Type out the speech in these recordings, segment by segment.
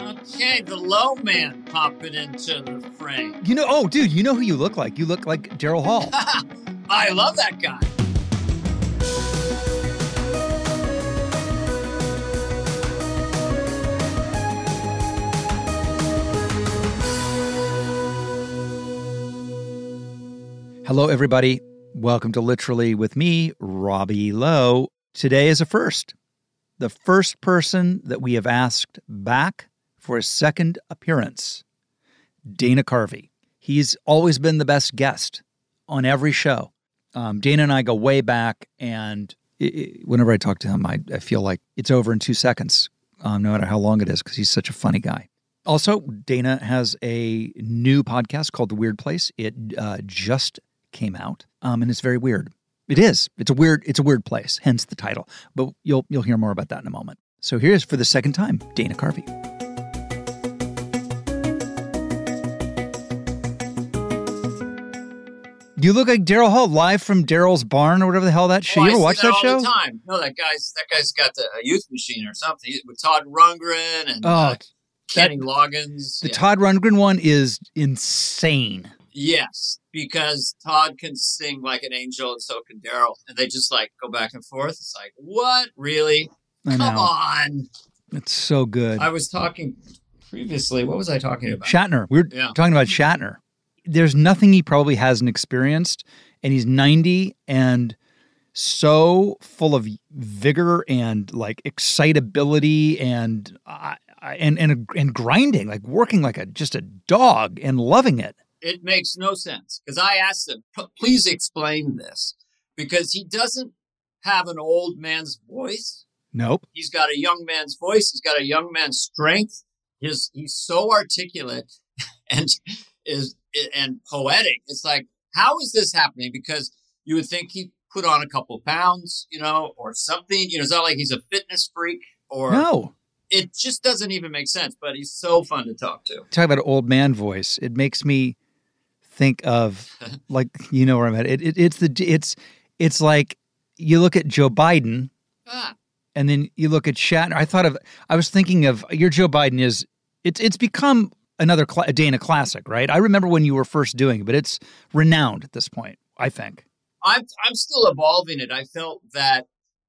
Okay, the low man popping into the frame. You know, oh, dude, you know who you look like? You look like Daryl Hall. I love that guy. Hello, everybody. Welcome to Literally with me, Robbie Lowe. Today is a first. The first person that we have asked back for a second appearance, Dana Carvey. He's always been the best guest on every show. Um, Dana and I go way back, and it, it, whenever I talk to him, I, I feel like it's over in two seconds, um, no matter how long it is, because he's such a funny guy. Also, Dana has a new podcast called The Weird Place. It uh, just came out, um, and it's very weird. It is. It's a weird. It's a weird place. Hence the title. But you'll you'll hear more about that in a moment. So here's for the second time, Dana Carvey. You look like Daryl Hall live from Daryl's barn or whatever the hell that show. Oh, you ever watch that, all show? The time. No, that guy's that guy's got the a youth machine or something He- with Todd Rundgren and Oh, uh, Kenny Loggins. The Yeah. Todd Rundgren one is insane. Yes, because Todd can sing like an angel and so can Daryl, and they just like go back and forth. It's like, what really? Come on! It's so good. I was talking previously. What was I talking about? Shatner. We were Yeah. talking about Shatner. There's nothing he probably hasn't experienced, and he's 90 and so full of vigor and like excitability and uh, and and and grinding, like working like a just a dog and loving it. It makes no sense because I asked him, please explain this, because he doesn't have an old man's voice. Nope. He's got a young man's voice. He's got a young man's strength. His he's so articulate and is and poetic. It's like how is this happening? Because you would think he put on a couple pounds, you know, or something. You know, it's not like he's a fitness freak or No. It just doesn't even make sense. But he's so fun to talk to. Talk about an old man voice. It makes me think of like you know where I'm at. It, it it's the it's it's like you look at Joe Biden Ah, and then you look at Shatner. I thought of I was thinking of your Joe Biden is it's it's become another cla a Dana classic, right? I remember when you were first doing it, but it's renowned at this point. I think. I'm I'm still evolving it. I felt that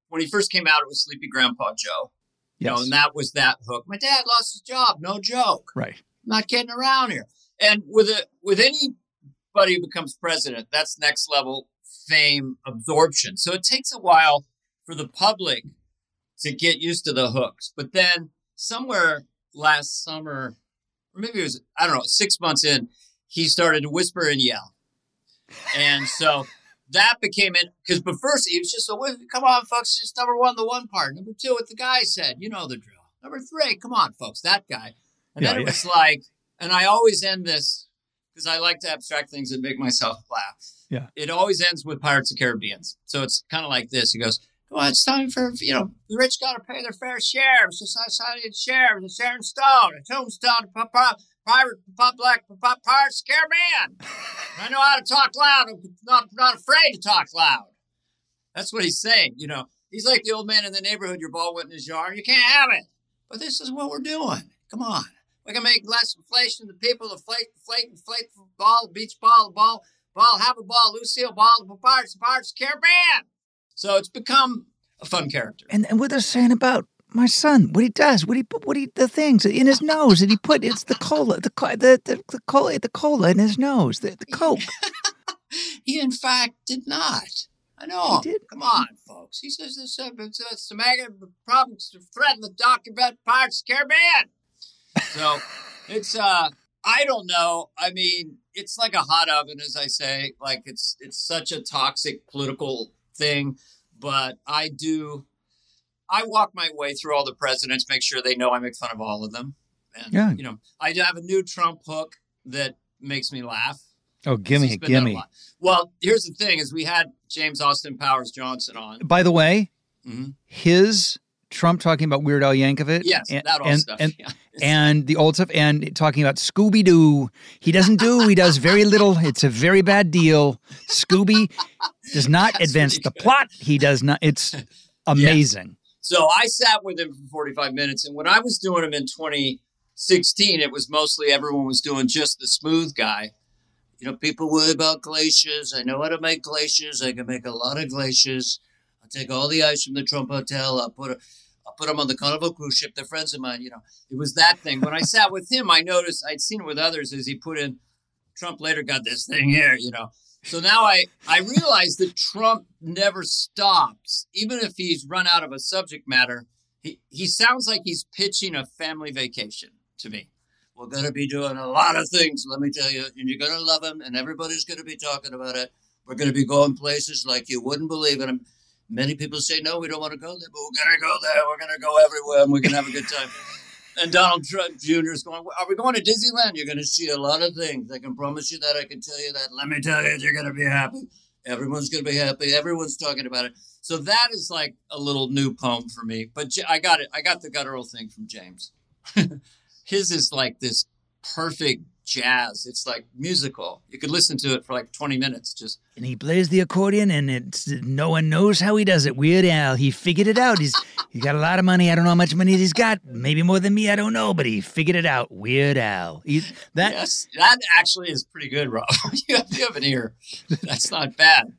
when he first came out, it was Sleepy Grandpa Joe. You know, and that was that hook. My dad lost his job. No joke. Right. not kidding around here. And with a with anybody who becomes president, that's next level fame absorption. So it takes a while for the public to get used to the hooks. But then somewhere last summer, maybe it was I don't know, six months in, he started to whisper and yell, and so. That became it because, but first he was just a. Come on, folks, just number one, the one part. Number two, what the guy said. You know the drill. Number three, come on, folks, that guy. And Yeah, then it yeah. was like, and I always end this because I like to abstract things and make myself laugh. Yeah. It always ends with Pirates of the Caribbean. So it's kind of like this. He goes, well, it's time for, you know, the rich got to pay their fair share. Society of share. The Sharon Stone, a tombstone, a pirate, public, Pirates of Caribbean. I know how to talk loud. I'm not, not afraid to talk loud. That's what he's saying. You know, he's like the old man in the neighborhood. Your ball went in his yard. You can't have it. But this is what we're doing. Come on. We can make less inflation. The people inflate, inflate, inflate the ball, beach ball, the ball, ball, have a ball, Lucille ball, the Pirates, the Pirates the Caribbean. So it's become a fun character. And and what they're saying about my son, what he does, what he put, what he the things in his nose, and he put it's the cola, the the the, the cola, the cola in his nose, the, the coke. he in fact did not. I know. He did. Come on, folks. He says this uh, it's, uh, it's the mega problems to threaten the document the Caribbean. So it's uh I don't know. I mean, it's like a hot oven, as I say. Like it's it's such a toxic political thing. But I do I walk my way through all the presidents, make sure they know I make fun of all of them. And Yeah. you know, I have a new Trump hook that makes me laugh. Oh, gimme, He's been done a gimme. Well, here's the thing: is we had James Austin Powers Johnson on. By the way, Mhm. his Trump talking about Weird Al Yankovic, Yes, and, that old and, stuff. and yeah. and the old stuff, and talking about Scooby Doo. He doesn't do. He does very little. It's a very bad deal. Scooby does not That's advance the plot. He does not. It's amazing. So I sat with him for 45 minutes, and when I was doing him in 2016, it was mostly everyone was doing just the smooth guy. You know, people worry about glaciers. I know how to make glaciers. I can make a lot of glaciers. I'll take all the ice from the Trump Hotel. I'll put it. Put them on the Carnival cruise ship. They're friends of mine. You know, it was that thing. When I sat with him, I noticed I'd seen it with others as he put in. Trump later got this thing here. You know, so now I I realize that Trump never stops, even if he's run out of a subject matter. He he sounds like he's pitching a family vacation to me. We're gonna be doing a lot of things, let me tell you, and you're gonna love them, and everybody's gonna be talking about it. We're gonna be going places like you wouldn't believe it. And many people say no, we don't want to go there, but we're gonna go there. We're gonna go everywhere, and we're gonna have a good time. And Donald Trump Jr. is going, Are we going to Disneyland? You're going to see a lot of things. I can promise you that. I can tell you that. Let me tell you, you're going to be happy. Everyone's going to be happy. Everyone's talking about it. So that is like a little new poem for me. But I got it. I got the guttural thing from James. His is like this perfect jazz. It's like musical. You could listen to it for like 20 minutes. Just And he plays the accordion, and it's no one knows how he does it. Weird Al, he figured it out. He's he got a lot of money. I don't know how much money he's got. Maybe more than me. I don't know, but he figured it out. Weird Al. He, that yes, that actually is pretty good, Rob. you, have, you have an ear. That's not bad.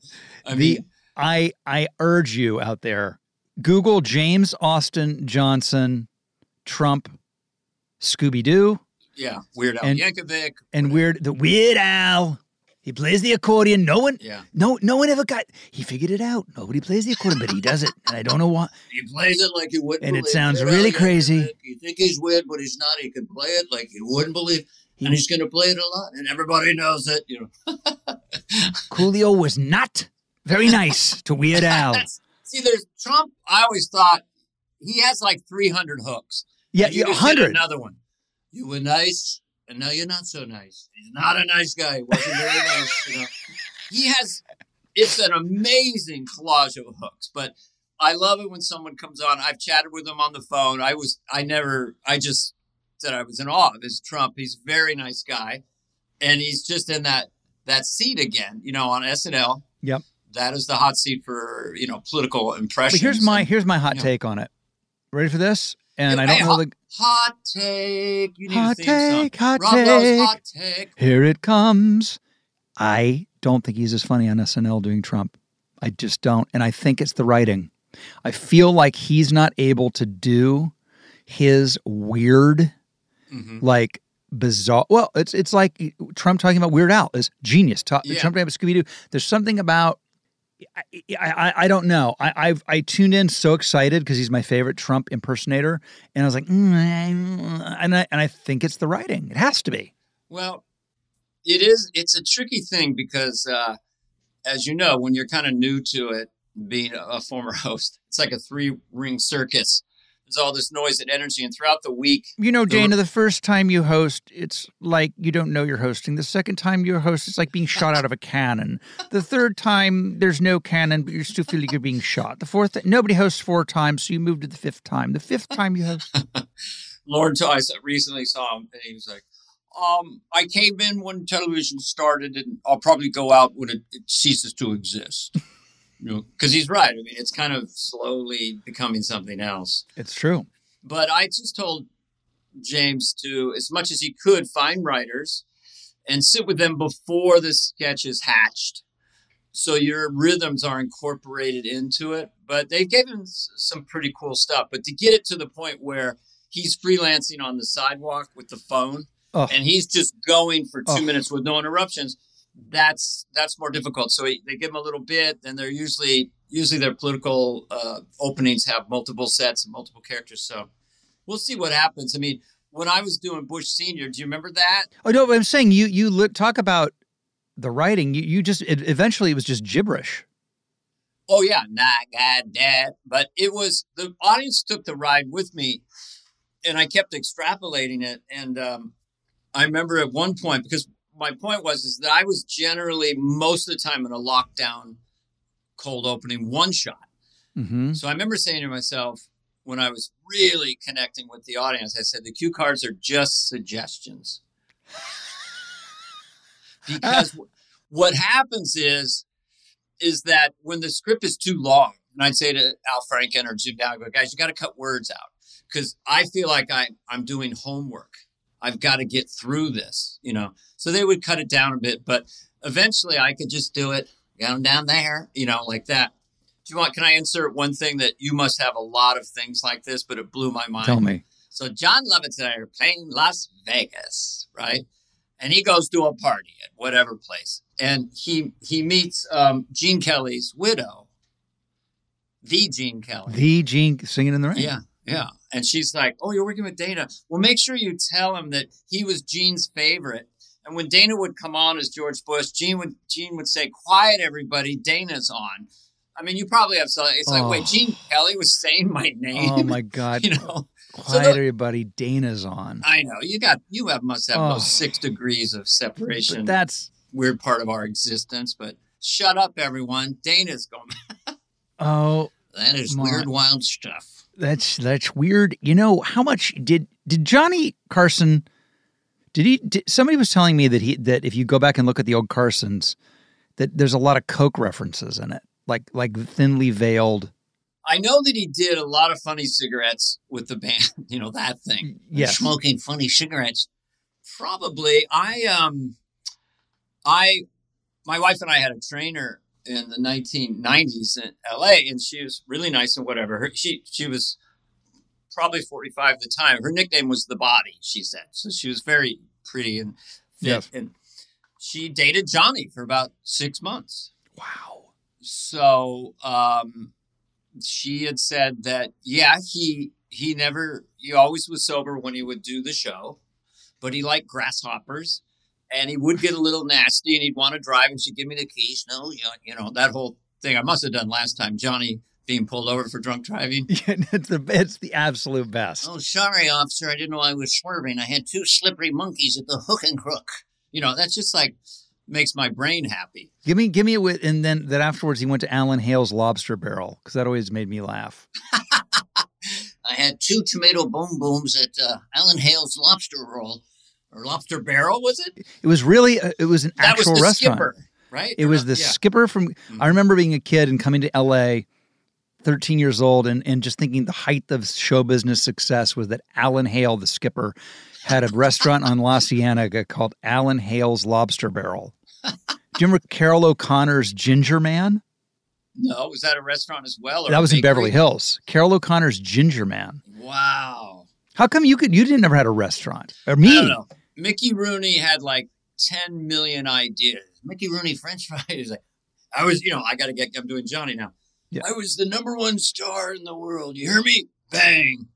I the mean, I I urge you out there, Google James Austin Johnson, Trump, Scooby Doo, yeah, Weird Al and- Yankovic. and Weird the Weird Al. He plays the accordion. No one, Yeah. no, no one ever got. He figured it out. Nobody plays the accordion, but he does it, and I don't know why. He plays it like you wouldn't And it sounds really crazy. You think he's weird, but he's not. He can play it like you wouldn't believe. He- and he's going to play it a lot, and everybody knows it. You know, Coolio was not very nice to Weird Al. See, there's Trump. I always thought he has like 300 hooks. Yeah, yeah, hundred. Another one. You were nice, and now you're not so nice. He's not a nice guy. He wasn't very nice. You know, he has. It's an amazing collage of hooks, but I love it when someone comes on. I've chatted with him on the phone. I was. I never. I just said I was in awe of his Trump. He's a very nice guy, and he's just in that that seat again. You know, on SNL. Yep. That is the hot seat for you know political impressions. But here's my here's my hot Yeah. take on it. Ready for this? And Yeah, I don't hey, know hot, the hot take. You need Hot a song. take, hot Rob take. hot take. Here it comes. I don't think he's as funny on SNL doing Trump. I just don't. And I think it's the writing. I feel like he's not able to do his weird, Mhm. like bizarre. Well, it's it's like Trump talking about Weird Al is genius. Ta- Yeah. Trump talking about Scooby Doo. There's something about. I, I, I- don't know. I, I've I tuned in so excited because he's my favorite Trump impersonator, and I was like, mm, I- and I and I think it's the writing. It has to be. Well, it is. It's a tricky thing because, uh, as you know, when you're kind of new to it, being a former host, it's like a three ring circus. There's all this noise and energy, and throughout the week, You know, Dana, the first time you host, it's like you don't know you're hosting. The second time you host, it's like being shot out of a cannon. The third time, there's no cannon, but you still feel like you're being shot. The fourth, nobody hosts four times, so you move to the fifth time. The fifth time you host, Lorne I recently saw him, and he was like, um, "I came in when television started, and I'll probably go out when it, it ceases to exist." Because he's right. I mean, it's kind of slowly becoming something else. it's true. But I just told James to, as much as he could, find writers and sit with them before the sketch is hatched. So your rhythms are incorporated into it but they gave him some pretty cool stuff. But to get it to the point where he's freelancing on the sidewalk with the phone Oh, and he's just going for two Oh. minutes with no interruptions, that's that's more difficult. So he, they give them a little bit, and they're usually usually their political uh, openings have multiple sets and multiple characters. So we'll see what happens. I mean, when I was doing Bush Senior, do you remember that? oh no, I'm saying you you li- talk about the writing. You you just it, eventually it was just gibberish. Oh yeah, nah, God, dad. But it was the audience took the ride with me, and I kept extrapolating it. And um, I remember at one point because my point was is that I was generally most of the time in a lockdown, cold opening one shot. Mm-hmm. So I remember saying to myself when I was really connecting with the audience, I said the cue cards are just suggestions. because what happens is is that when the script is too long, and I'd say to Al Franken or Jim go, guys, you got to cut words out because I feel like I I'm doing homework. I've got to get through this, you know. So they would cut it down a bit, but eventually I could just do it Got down down there, you know, like that. Do you want? Can I insert one thing that you must have a lot of things like this, but it blew my mind. Tell me. So Jon Lovitz and I are playing Las Vegas, right? And he goes to a party at whatever place, and he he meets um, Gene Kelly's widow, the Gene Kelly. The Gene singing in the rain. Yeah, yeah. And she's like, "Oh, you're working with Dana. Well, make sure you tell him that he was Gene's favorite." And when Dana would come on as George Bush, Gene would Gene would say, "Quiet, everybody. Dana's on." I mean, you probably have some. It's like, Oh. wait, Gene Kelly was saying my name. Oh my God! you know. Quiet, the- everybody. Dana's on. I know you got you have must have Oh. those six degrees of separation. But that's weird part of our existence. But shut up, everyone. Dana's going. oh, That is My- weird, wild stuff. That's that's weird. You know how much did did Johnny Carson? Did he? Did, somebody was telling me that he that if you go back and look at the old Carsons, that there's a lot of Coke references in it, like like thinly veiled. I know that he did a lot of funny cigarettes with the band. You know that thing. Yes. smoking funny cigarettes. Probably. I um, I, my wife and I had a trainer in the 1990s in LA, and she was really nice and whatever. Her, she she was probably 45 at the time. Her nickname was the Body. She said so. She was very pretty and fit, Yes. and she dated Johnny for about six months. Wow. So um, she had said that yeah, he he never he always was sober when he would do the show, but he liked grasshoppers, and he would get a little nasty, and he'd want to drive, and she'd give me the keys. No, you know, you know that whole thing I must have done last time. Johnny being pulled over for drunk driving. Yeah, it's the it's the absolute best. Oh, sorry, officer. I didn't know I was swerving. I had two slippery monkeys at the hook and crook. You know, that's just like makes my brain happy. Give me give me a wit, and then that afterwards he went to Alan Hale's Lobster Barrel because that always made me laugh. I had two tomato boom booms at uh, Alan Hale's Lobster Roll or Lobster Barrel, was it? It was really uh, it was an That was actual the restaurant. skipper, right? It Or was not? the Yeah. skipper from. I remember being a kid and coming to L.A. 13 years old and, and just thinking the height of show business success was that Alan Hale, the skipper, had a restaurant on La Cienega called Alan Hale's Lobster Barrel. Do you remember Carroll O'Connor's Ginger Man? No, was that a restaurant as well? Or That was in? Beverly Hills. Carroll O'Connor's Ginger Man. Wow. How come you could you didn't ever had a restaurant? Or I me? Mickey Rooney had like 10 million ideas. Mickey Rooney French fries. Like, I was, you know, I got to get, I'm doing Johnny now. Yeah. I was the number one star in the world. You hear me? Bang.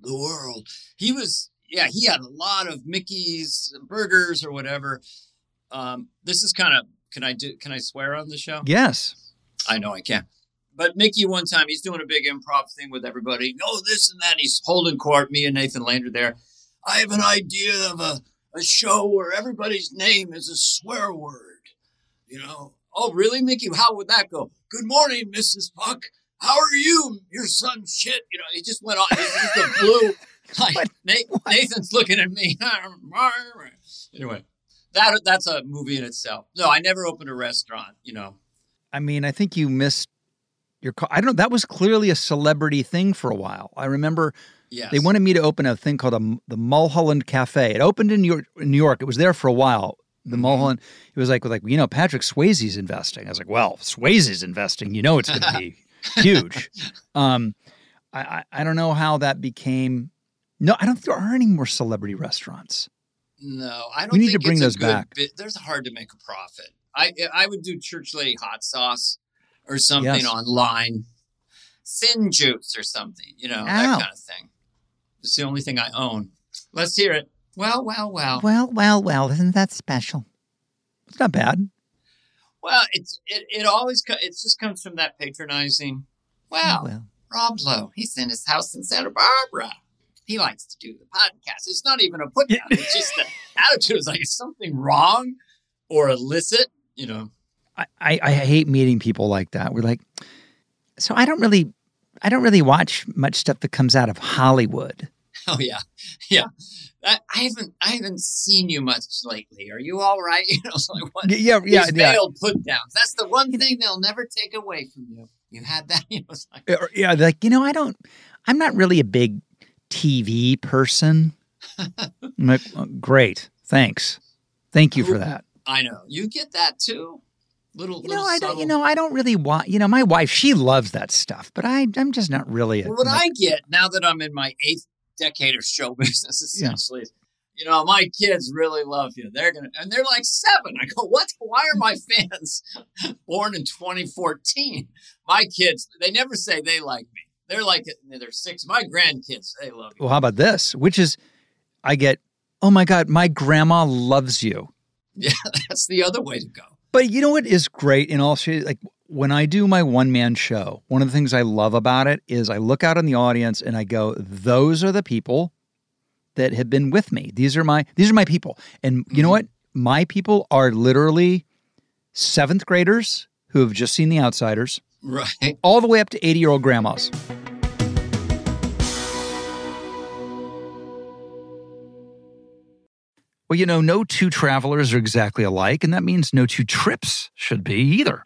The world. He was, yeah, he had a lot of Mickey's burgers or whatever. Um, this is kind of, can I do, can I swear on the show? Yes. I know I can. But Mickey, one time, he's doing a big improv thing with everybody. Oh, this and that. He's holding court. Me and Nathan Lander there. I have an idea of a, a show where everybody's name is a swear word. You know? Oh, really, Mickey? How would that go? Good morning, Mrs. Puck. How are you? Your son shit. You know, he just went on. He's just a blue. Like, Na- Nathan's looking at me. anyway, that that's a movie in itself. No, I never opened a restaurant. You know, I mean, I think you missed your call. I don't know. That was clearly a celebrity thing for a while. I remember yes. they wanted me to open a thing called a, the Mulholland Cafe. It opened in New York, New York. It was there for a while. The Mhm. Mulholland. It was like, like you know, Patrick Swayze's investing. I was like, well, Swayze's investing. You know, it's going to be. huge. um, I, I I don't know how that became. No, I don't think there are any more celebrity restaurants. No, I don't. We need to think bring those back. bit- There's hard to make a profit. I I would do Church Lady hot sauce or something Yes. online, sin juice or something. You know Ow. that kind of thing. It's the only thing I own. Let's hear it. Well, well, well. Well, well, well, isn't that special? It's not bad. Well, it's it, it always co- it just comes from that patronizing. Wow, Oh, well. Rob Lowe, he's in his house in Santa Barbara. He likes to do the podcast. It's not even a put down. It's just the attitude is like is something wrong or illicit. You know, I, I, I hate meeting people like that. We're like, so I don't really, I don't really watch much stuff that comes out of Hollywood. Oh yeah, yeah. I, I haven't I haven't seen you much lately. Are you all right? You know, it's like what? Yeah, yeah, These yeah. failed put downs. That's the one thing they'll never take away from you. You had that. You know, like Yeah, like you know, I don't. I'm not really a big TV person. Like, "Oh, great, thanks, thank you for that. I know you get that too. Little, You know, little I don't. subtle- You know, I don't really want. You know, my wife, she loves that stuff, but I, I'm just not really. A, Well, what like- I get now that I'm in my eighth decade of show business, essentially, is, you know, my kids really love you. They're gonna, and they're like seven. I go, what? Why are my fans born in 2014? My kids, they never say they like me. They're like, they're six. My grandkids, they love you. well, how about this? Which is, I get. Oh my God, my grandma loves you. Yeah, that's the other way to go. But you know what is great in all seriousness? Like when I do my one man show, one of the things I love about it is I look out in the audience and I go, those are the people that have been with me. These are my these are my people. And you know mm-hmm. what? My people are literally seventh graders who have just seen The Outsiders, Right. all the way up to 80 year old grandmas. Well, you know, no two travelers are exactly alike, and that means no two trips should be either.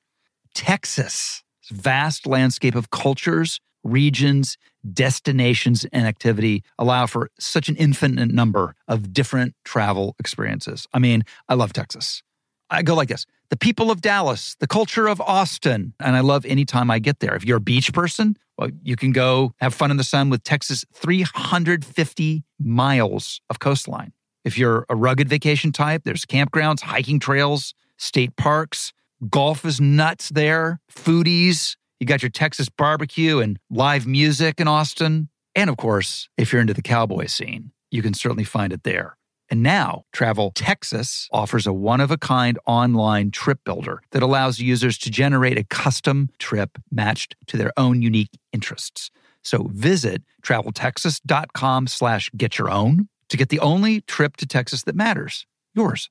Texas, vast landscape of cultures, regions, destinations, and activity allow for such an infinite number of different travel experiences. I mean, I love Texas. I go like this the people of Dallas, the culture of Austin. And I love anytime I get there. If you're a beach person, well, you can go have fun in the sun with Texas' 350 miles of coastline. If you're a rugged vacation type, there's campgrounds, hiking trails, state parks. Golf is nuts there. Foodies. You got your Texas barbecue and live music in Austin. And of course, if you're into the cowboy scene, you can certainly find it there. And now, Travel Texas offers a one of a kind online trip builder that allows users to generate a custom trip matched to their own unique interests. So visit traveltexas.com slash get your own to get the only trip to Texas that matters, yours.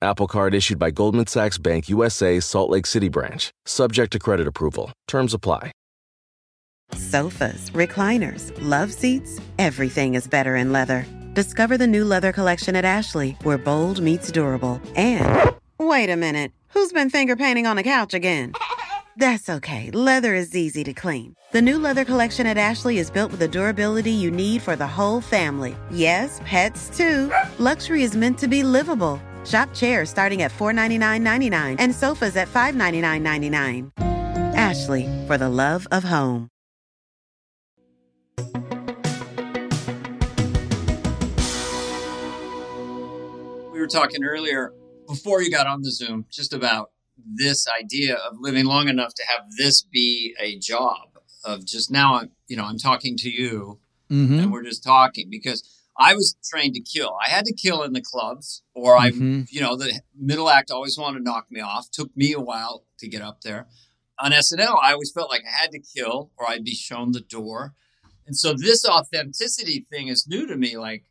Apple Card issued by Goldman Sachs Bank USA, Salt Lake City branch, subject to credit approval. Terms apply. Sofas, recliners, love seats, everything is better in leather. Discover the new leather collection at Ashley, where bold meets durable. And wait a minute, who's been finger painting on the couch again? That's okay, leather is easy to clean. The new leather collection at Ashley is built with the durability you need for the whole family. Yes, pets too. Luxury is meant to be livable. Shop chairs starting at $499.99 and sofas at $599.99. Ashley, for the love of home. we were talking earlier before you got on the Zoom just about this idea of living long enough to have this be a job of just now I'm you know I'm talking to you Mm-hmm. and we're just talking because I was trained to kill. I had to kill in the clubs or I Mhm. you know the middle act always wanted to knock me off. Took me a while to get up there. On SNL I always felt like I had to kill or I'd be shown the door. And so this authenticity thing is new to me like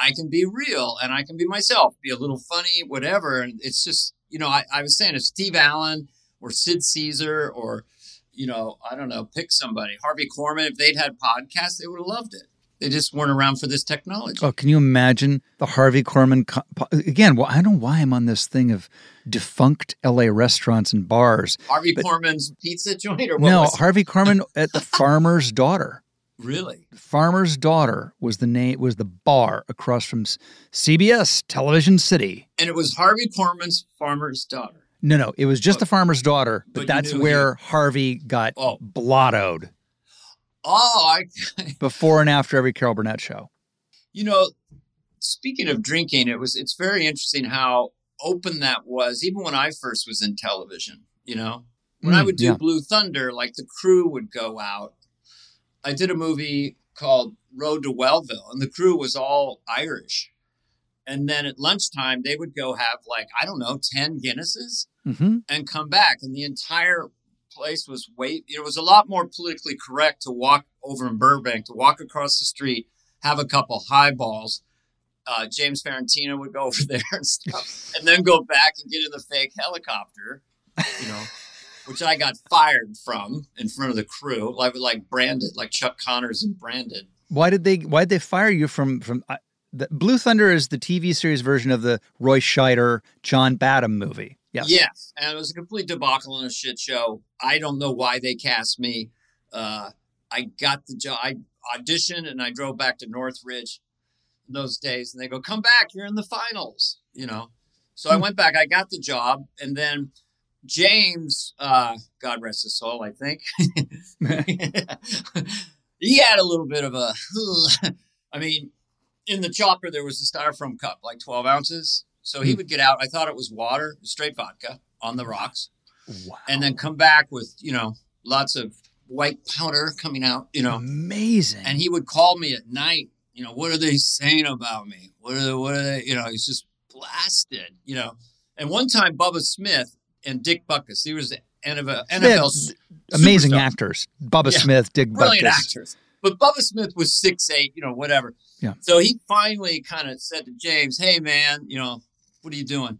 I can be real and I can be myself, be a little funny, whatever. And it's just, you know, I, I was saying if Steve Allen or Sid Caesar or, you know, I don't know, pick somebody, Harvey Korman, if they'd had podcasts, they would have loved it. They just weren't around for this technology. Oh, can you imagine the Harvey Korman? Co- again, well, I don't know why I'm on this thing of defunct LA restaurants and bars. Harvey but- Korman's pizza joint, or what No? Harvey Korman at the Farmer's Daughter. really? Farmer's Daughter was the name was the bar across from CBS Television City. And it was Harvey Korman's farmer's daughter. No, no, it was just the Farmer's Daughter, but, But that's where Harvey got Oh. blottoed Oh, I, before and after every Carol Burnett show. you know, speaking of drinking, it was it's very interesting how open that was. Even when I first was in television, you know, when I Mm, would do yeah. Blue Thunder, like the crew would go out. I did a movie called Road to Wellville, and the crew was all Irish. And then at lunchtime, they would go have like I don't know ten Guinnesses. hmm and come back. And the entire place was wait. It was a lot more politically correct to walk over in Burbank, to walk across the street, have a couple highballs. Uh, James Farentino would go over there and stuff, and then go back and get in the fake helicopter, you know, which I got fired from in front of the crew. Like like branded, like Chuck Connors and branded. Why did they Why did they fire you from from? I the Blue Thunder is the TV series version of the Roy Scheider John Badham movie. Yes. Yes, and it was a complete debacle and a shit show. I don't know why they cast me. Uh, I got the job. I auditioned and I drove back to Northridge those days, and they go, "Come back, you're in the finals." You know, so I Hmm. went back. I got the job, and then James, uh, God rest his soul, I think he had a little bit of a. I mean, in the chopper there was a styrofoam cup, like twelve ounces. So he Hmm. would get out. I thought it was water, straight vodka on the rocks, Wow. and then come back with you know lots of white powder coming out. You know, amazing. and he would call me at night. You know, what are they saying about me? What are they, what are they? You know, he's just blasted. You know, and one time Bubba Smith and Dick Butkus, he was the NFL, NFL amazing superstar. actors. Bubba Yeah. Smith, Dick brilliant Butkus. actors. But Bubba Smith was six eight, you know, whatever. Yeah. So he finally kind of said to James, "Hey, man, you know, what are you doing?"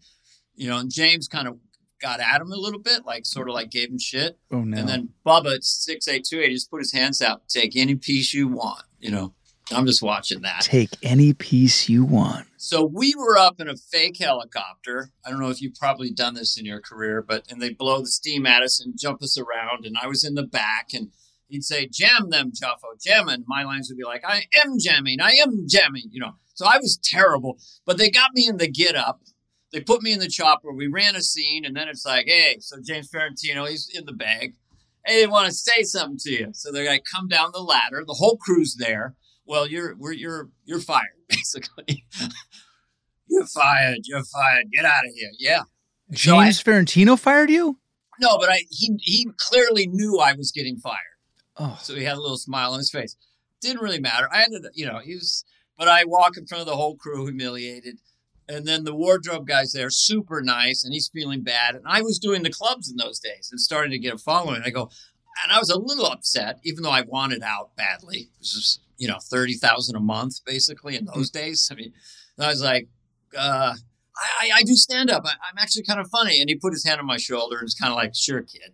You know, and James kind of got at him a little bit, like sort of like gave him shit. Oh no. And then Bubba at six eight two eight just put his hands out, take any piece you want. You know, I'm just watching that. Take any piece you want. So we were up in a fake helicopter. I don't know if you've probably done this in your career, but and they blow the steam at us and jump us around. And I was in the back and he'd say, jam them, JAFO, jam. And my lines would be like, I am jamming, I am jamming, you know. So I was terrible. But they got me in the get up. They put me in the chopper. We ran a scene, and then it's like, hey, so James Farentino, he's in the bag. Hey, they want to say something to you. So they're like, come down the ladder. The whole crew's there. Well, you're we're, you're you're fired, basically. you're fired. You're fired. Get out of here. Yeah. So I- James Farentino fired you? no, but I he he clearly knew I was getting fired. Oh, So he had a little smile on his face. Didn't really matter. I ended, up, you know, he was, but I walk in front of the whole crew, humiliated. And then the wardrobe guy's there, super nice, and he's feeling bad. And I was doing the clubs in those days and starting to get a following. I go, and I was a little upset, even though I wanted out badly. This was, you know, thirty thousand a month basically in those days. I mean, I was like, uh, I, I, I do stand up. I, I'm actually kind of funny. And he put his hand on my shoulder and was kind of like, sure, kid.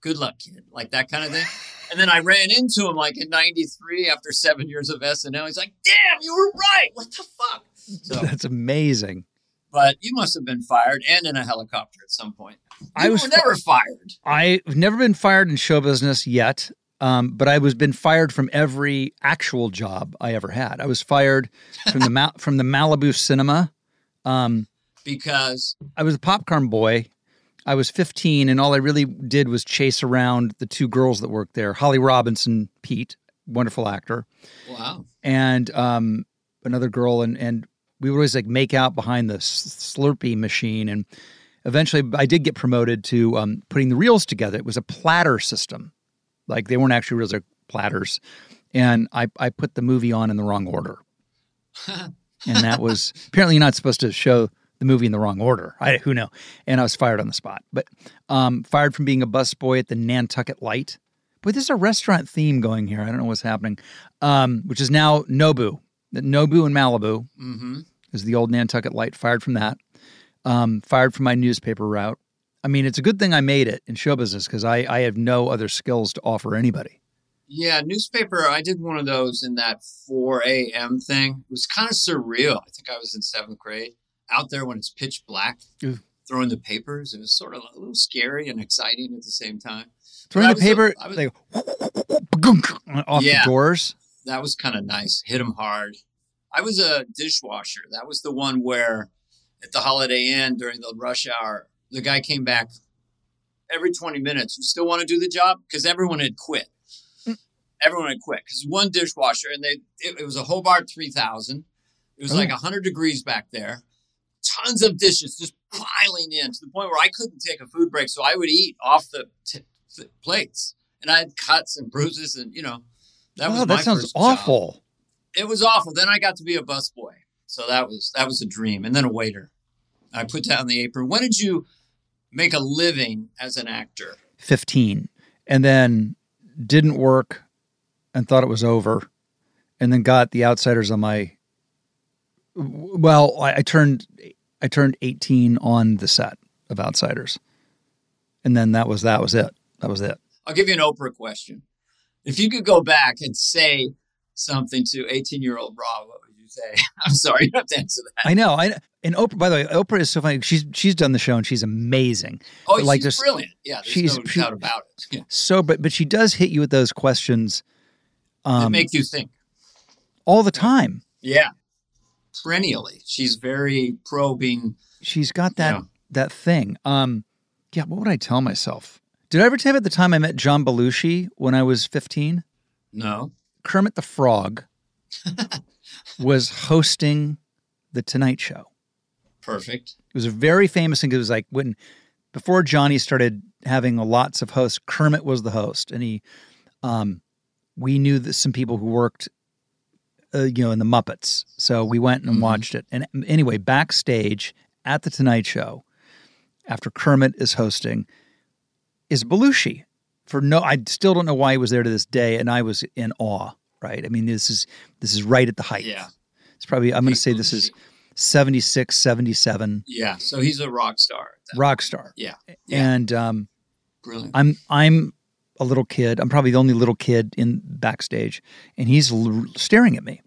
Good luck, kid. Like that kind of thing. And then I ran into him like in 93 after seven years of SNL. He's like, damn, you were right. What the fuck? So, that's amazing. but you must have been fired and in a helicopter at some point. You I was were never fired. I've never been fired in show business yet, um, but I was been fired from every actual job I ever had. I was fired from the Ma- from the Malibu Cinema. Um, because I was a popcorn boy. I was 15, and all I really did was chase around the two girls that worked there Holly Robinson, Peete, wonderful actor, wow, and um, another girl. And, and we would always like make out behind the Slurpee machine. And eventually I did get promoted to um, putting the reels together. It was a platter system. Like they weren't actually reels, they're platters. And I, I put the movie on in the wrong order. and that was apparently not supposed to show the movie in the wrong order. I who know. And I was fired on the spot. But um, fired from being a busboy at the Nantucket Light. Boy, there's a restaurant theme going here. I don't know what's happening. Um, which is now Nobu. The Nobu in Malibu mm-hmm. is the old Nantucket Light. Fired from that. Um, fired from my newspaper route. I mean, it's a good thing I made it in show business because I, I have no other skills to offer anybody. Yeah, newspaper. I did one of those in that 4 a.m. thing. It was kind of surreal. I think I was in seventh grade out there when it's pitch black, Ooh. throwing the papers. It was sort of a little scary and exciting at the same time. Throwing the a- paper I was- like off Yeah. the doors. That was kind of nice. Hit them hard. I was a dishwasher. That was the one where at the Holiday Inn during the rush hour, the guy came back every 20 minutes. You still want to do the job? Because everyone had quit. Mm. Everyone had quit because one dishwasher, and they it, it was a Hobart 3000. It was Oh. like 100 degrees back there. Tons of dishes just piling in to the point where I couldn't take a food break. So I would eat off the t- t- plates. And I had cuts and bruises, and you know, that was oh, my that sounds first job awful. it was awful. Then I got to be a busboy, so that was that was a dream. And then a waiter. I put down the apron. When did you make a living as an actor? 15 and then didn't work and thought it was over and then got the outsiders on my well I, I turned i turned 18 on the set of outsiders and then that was that was it that was it I'll give you an Oprah question. If you could go back and say something to 18 year old Rob, what would you say? I'm sorry, you don't have to answer that. i know i and oprah by the way oprah is so funny she's she's done the show and she's amazing Oh, But, like, she's there's- brilliant. Yeah, she's- no she- doubt about it. Yeah. so but but she does hit you with those questions um make you think. all the time Yeah. Perennially. She's very probing. she's got that Yeah. that thing. Um, yeah, what would I tell myself? Did I ever tell you about the time I met John Belushi when I was 15? No. Kermit the Frog was hosting the Tonight Show. Perfect. It was a very famous thing. It was like when before Johnny started having lots of hosts, Kermit was the host, and he, um, we knew that some people who worked, uh, you know, in the Muppets. So we went and Mhm. watched it. And anyway, backstage at the Tonight Show, after Kermit is hosting, is Belushi. For no, I still don't know why he was there to this day, and I was in awe. Right? I mean, this is this is right at the height. Yeah. It's probably I'm going to say this is Belushi. 76, 77 Yeah. So he's a rock star. rock star. Yeah. Yeah. And um, Brilliant. I'm I'm a little kid. I'm probably the only little kid in backstage, and he's l- staring at me,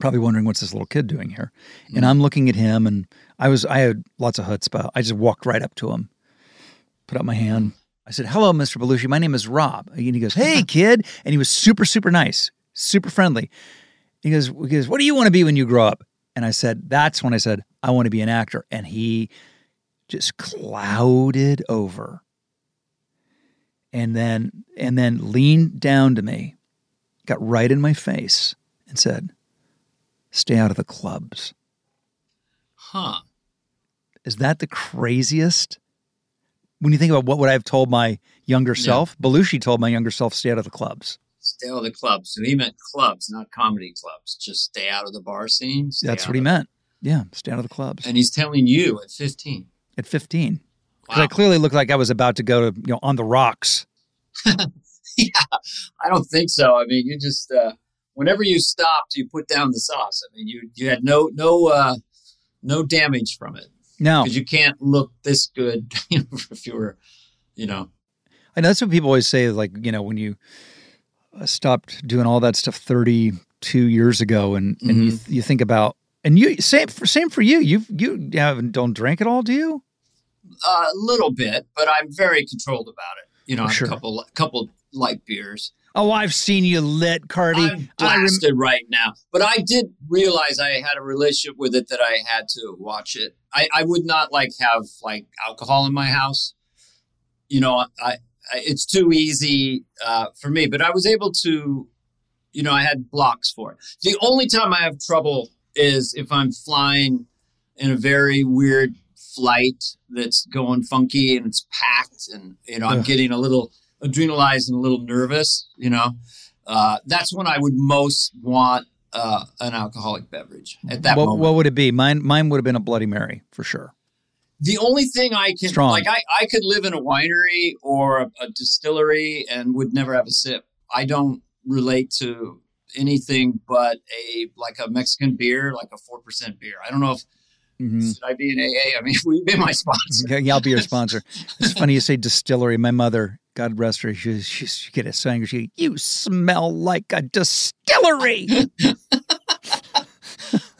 probably wondering what's this little kid doing here. And mm. I'm looking at him, and I was I had lots of chutzpah. I just walked right up to him, put up my hand. I said, "Hello, Mr. Belushi. My name is Rob." And he goes, "Hey, kid," and he was super super nice, super friendly. He goes, he goes, "What do you want to be when you grow up?" And I said, "That's when I said I want to be an actor." And he just clouded over and then and then leaned down to me got right in my face and said stay out of the clubs Huh. is that the craziest when you think about what would i have told my younger Yeah. self belushi told my younger self stay out of the clubs Stay out of the clubs. So he meant clubs, not comedy clubs. Just stay out of the bar scene. stay that's what he meant yeah stay out of the clubs And he's telling you at 15. at 15 because Wow. i clearly looked like i was about to go to you know on the rocks yeah, I don't think so. I mean, you just uh, whenever you stopped, you put down the sauce. I mean, you you had no no uh, no damage from it no because you can't look this good if you were, you know. I know that's what people always say. Like you know, when you uh, stopped doing all that stuff thirty two years ago, and and you you think about and you same for same for you. You you haven't don't drink at all, do you? A little bit, but I'm very controlled about it. You know, Sure. a couple couple light beers. Oh, I've seen you lit, Cardi. I'm I rem- right now. But I did realize I had a relationship with it that I had to watch it. I, I would not like have like alcohol in my house. You know, I, I it's too easy uh, for me. But I was able to, you know, I had blocks for it. The only time I have trouble is if I'm flying in a very weird flight that's going funky and it's packed and you know I'm getting a little adrenalized and a little nervous. You know, uh, that's when I would most want uh, an alcoholic beverage at that what, moment. what would it be? Mine mine would have been a Bloody Mary for sure. the only thing I can Strong. like, I, I could live in a winery or a, a distillery and would never have a sip. I don't relate to anything but a like a Mexican beer, like a four percent beer. I don't know if Mhm. should I be in AA. I mean, will you be my sponsor? Yeah, I'll be your sponsor. It's funny you say distillery. My mother God rest her. She, she, she get a saying. She, you smell like a distillery.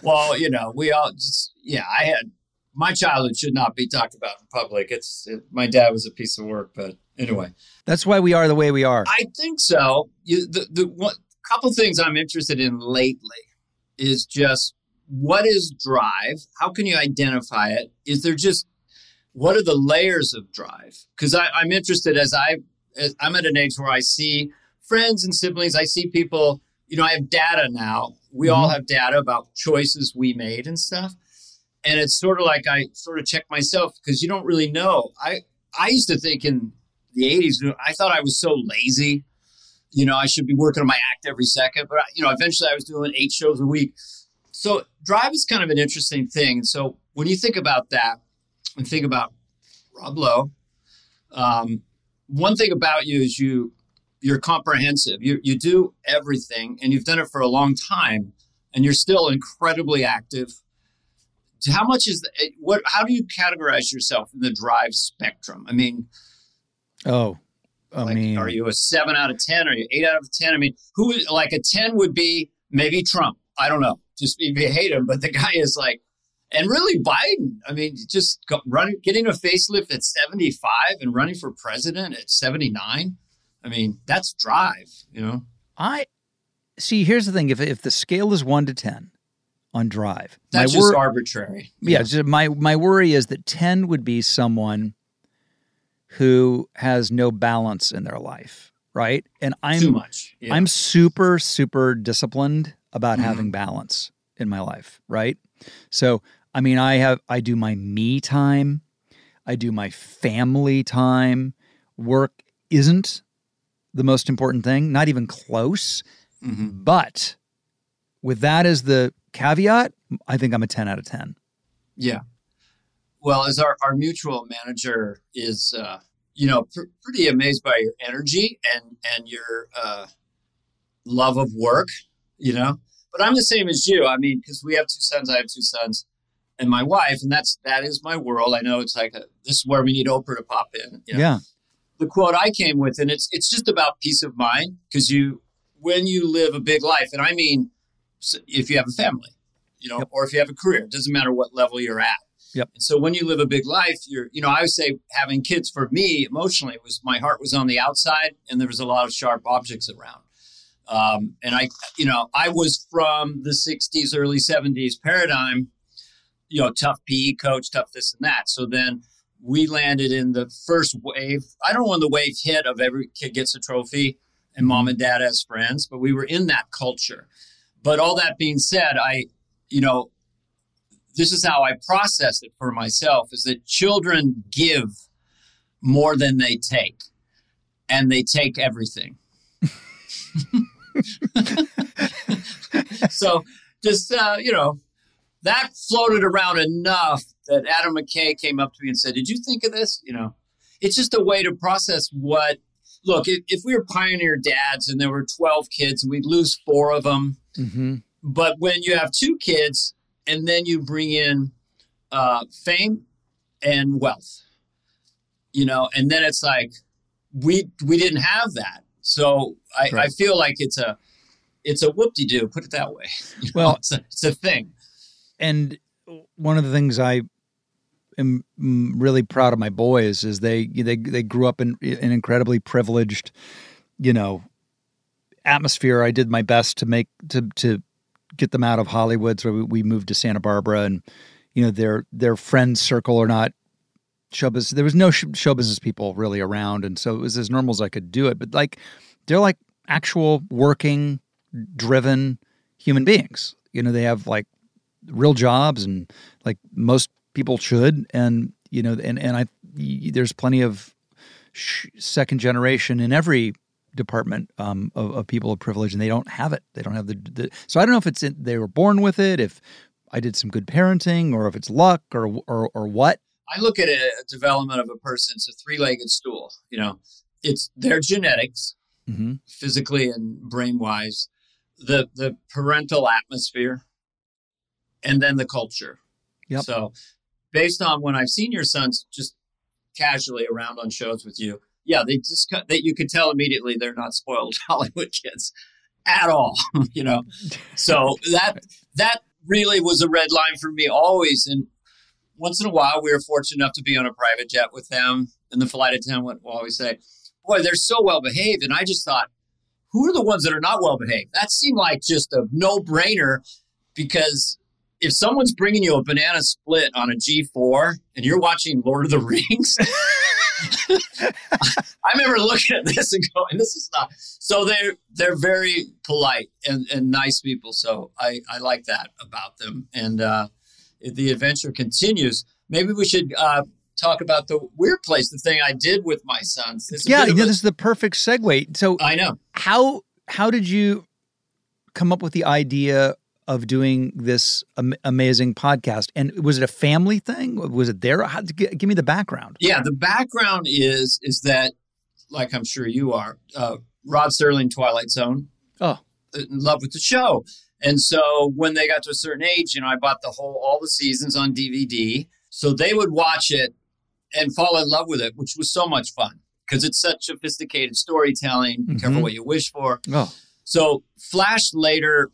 well, you know, we all just, yeah, I had my childhood should not be talked about in public. It's it, my dad was a piece of work, but anyway, that's why we are the way we are. I think so. You, the the one couple things I'm interested in lately is just what is drive? How can you identify it? Is there just what are the layers of drive? Because I'm interested as I as I'm at an age where I see friends and siblings. I see people. You know, I have data now. We mm-hmm. all have data about choices we made and stuff. And it's sort of like I sort of check myself because you don't really know. I I used to think in the 80s, I thought I was so lazy. You know, I should be working on my act every second. But, you know, eventually I was doing eight shows a week. So drive is kind of an interesting thing. So when you think about that and think about Rob Lowe, um, one thing about you is you you're comprehensive. You you do everything, and you've done it for a long time, and you're still incredibly active. How much is the, what? How do you categorize yourself in the drive spectrum? I mean, oh, I like, mean, are you a seven out of ten? Are you eight out of ten? I mean, who like a ten would be maybe Trump. I don't know. Just you hate him, but the guy is like and really Biden. I mean, just running, getting a facelift at 75 and running for president at 79. I mean, that's drive, you know. I see. Here's the thing: if if the scale is one to ten on drive, that's just wor- arbitrary. Yeah, yeah. my my worry is that ten would be someone who has no balance in their life, right? And I'm too much. Yeah. I'm super super disciplined about mm-hmm. having balance in my life, right? So I mean, I have I do my me time, I do my family time. Work isn't the most important thing, not even close. Mm-hmm. But with that as the caveat, I think I'm a 10 out of 10. Yeah. Well, as our, our mutual manager is, uh, you know, pr- pretty amazed by your energy and, and your uh, love of work, you know, but I'm the same as you. I mean, because we have two sons, I have two sons and my wife, and that's that is my world. I know it's like a, this is where we need Oprah to pop in. You know? Yeah. The quote I came with, and it's it's just about peace of mind because you when you live a big life, and I mean, if you have a family, you know, yep. or if you have a career, it doesn't matter what level you're at. Yep. And so when you live a big life, you're, you know, I would say having kids for me emotionally was my heart was on the outside and there was a lot of sharp objects around. Um, and I, you know, I was from the 60s, early 70s paradigm you know, tough PE coach, tough this and that. So then we landed in the first wave. I don't know when the wave hit of every kid gets a trophy and mom and dad as friends, but we were in that culture. But all that being said, I, you know, this is how I process it for myself is that children give more than they take, and they take everything. so just, uh, you know, that floated around enough that Adam McKay came up to me and said, Did you think of this? You know, it's just a way to process what. Look, if, if we were pioneer dads and there were 12 kids and we'd lose four of them, mm-hmm. but when you have two kids and then you bring in uh, fame and wealth, you know, and then it's like we we didn't have that. So I, right. I feel like it's a it's a whoop de doo. Put it that way. You well, know, it's, a, it's a thing and one of the things I am mm, really proud of my boys is they they they grew up in an incredibly privileged, you know, atmosphere. I did my best to make to to get them out of Hollywood, so we moved to Santa Barbara, and you know their their friend circle are not show business. There was no show business people really around, and so it was as normal as I could do it. But like they're like actual working, driven human beings. You know, they have like real jobs and like most people should and you know and and I there's plenty of sh- second generation in every department um, of, of, people of privilege and they don't have it they don't have the, the so I don't know if it's in, they were born with it if I did some good parenting or if it's luck or or, or what I look at a, development of a person it's a three-legged stool you know it's their genetics mm-hmm. physically and brain wise the the parental atmosphere and then the culture. Yep. So, based on when I've seen your sons just casually around on shows with you, yeah, they just that you could tell immediately they're not spoiled Hollywood kids at all, you know. So that that really was a red line for me always. And once in a while, we were fortunate enough to be on a private jet with them, and the flight attendant will always say, "Boy, they're so well behaved." And I just thought, who are the ones that are not well behaved? That seemed like just a no brainer because if someone's bringing you a banana split on a G4 and you're watching Lord of the Rings, I remember looking at this and going, "This is not." So they're they're very polite and, and nice people. So I I like that about them. And uh, the adventure continues. Maybe we should uh, talk about the weird place. The thing I did with my sons. yeah, yeah. A, this is the perfect segue. So I know how how did you come up with the idea of doing this am- amazing podcast. And was it a family thing? Was it there? How, give me the background. Yeah, the background is is that, like I'm sure you are, uh, Rod Serling, Twilight Zone. Oh, in love with the show. And so when they got to a certain age, you know, I bought the whole all the seasons on DVD, so they would watch it and fall in love with it, which was so much fun because it's such sophisticated storytelling. Mm-hmm. Careful what you wish for. Oh. So Flash later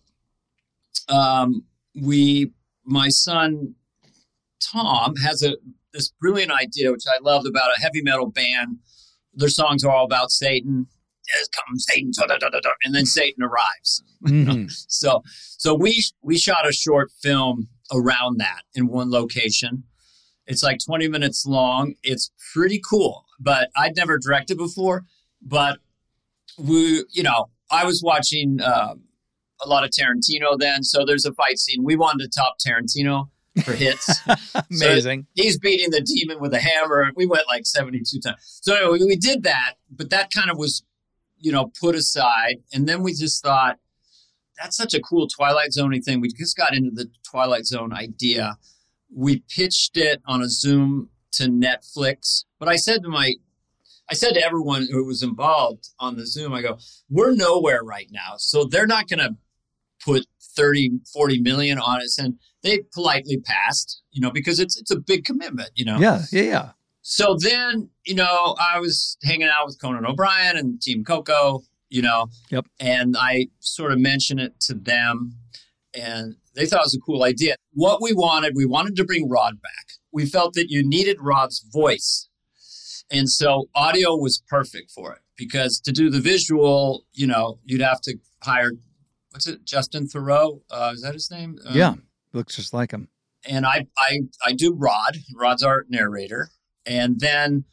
um, we, my son Tom has a this brilliant idea, which I loved about a heavy metal band. Their songs are all about Satan. Come Satan, da, da, da, and then Satan arrives. Mm-hmm. so, so we we shot a short film around that in one location. It's like 20 minutes long. It's pretty cool, but I'd never directed before. But we, you know, I was watching uh, a lot of Tarantino then. So there's a fight scene. We wanted to top Tarantino for hits. Amazing. So he's beating the demon with a hammer. We went like 72 times. So anyway, we did that, but that kind of was, you know, put aside. And then we just thought, that's such a cool Twilight Zone thing. We just got into the Twilight Zone idea. We pitched it on a Zoom to Netflix. But I said to my I said to everyone who was involved on the Zoom, I go, we're nowhere right now. So they're not going to put 30, 40 million on it. And they politely passed, you know, because it's it's a big commitment, you know. Yeah, yeah, yeah. So then, you know, I was hanging out with Conan O'Brien and Team Coco, you know. Yep. And I sort of mentioned it to them and they thought it was a cool idea. What we wanted, we wanted to bring Rod back. We felt that you needed Rod's voice. And so audio was perfect for it because to do the visual, you know, you'd have to hire what's it, Justin Thoreau? Uh, is that his name? Um, yeah, looks just like him. And I, I, I do Rod. Rod's our narrator. And then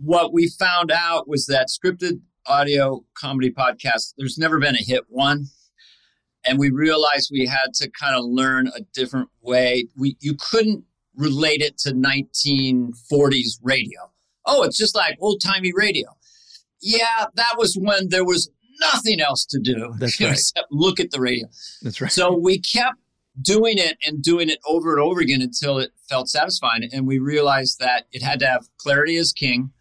what we found out was that scripted audio comedy podcast, there's never been a hit one. And we realized we had to kind of learn a different way. We you couldn't relate it to 1940s radio. Oh, it's just like old timey radio. Yeah, that was when there was nothing else to do That's right. except look at the radio. That's right. So we kept doing it and doing it over and over again until it felt satisfying. And we realized that it had to have clarity as king,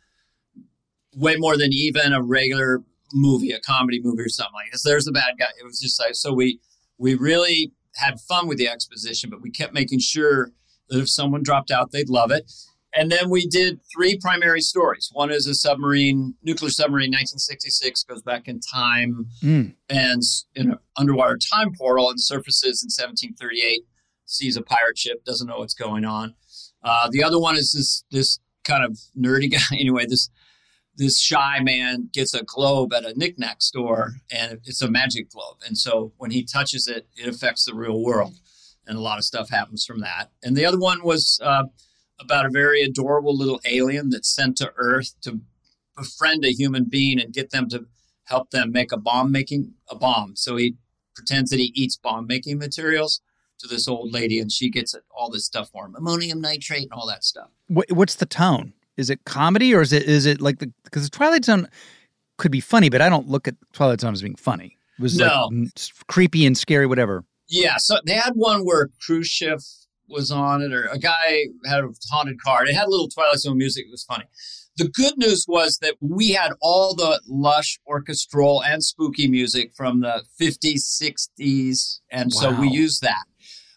way more than even a regular movie, a comedy movie or something like this. There's the bad guy. It was just like so we we really had fun with the exposition, but we kept making sure that if someone dropped out, they'd love it. And then we did three primary stories. One is a submarine, nuclear submarine, 1966, goes back in time mm. and in an underwater time portal and surfaces in 1738, sees a pirate ship, doesn't know what's going on. Uh, the other one is this this kind of nerdy guy. Anyway, this this shy man gets a globe at a knickknack store, and it's a magic globe. And so when he touches it, it affects the real world, and a lot of stuff happens from that. And the other one was. Uh, about a very adorable little alien that's sent to Earth to befriend a human being and get them to help them make a bomb making a bomb. So he pretends that he eats bomb making materials to this old lady, and she gets all this stuff for him, ammonium nitrate and all that stuff. What's the tone? Is it comedy or is it is it like the because the Twilight Zone could be funny, but I don't look at Twilight Zone as being funny. It was no. like creepy and scary, whatever. Yeah, so they had one where cruise ship was on it, or a guy had a haunted car. It had a little Twilight Zone music. It was funny. The good news was that we had all the lush orchestral and spooky music from the 50s, 60s, and wow. so we use that.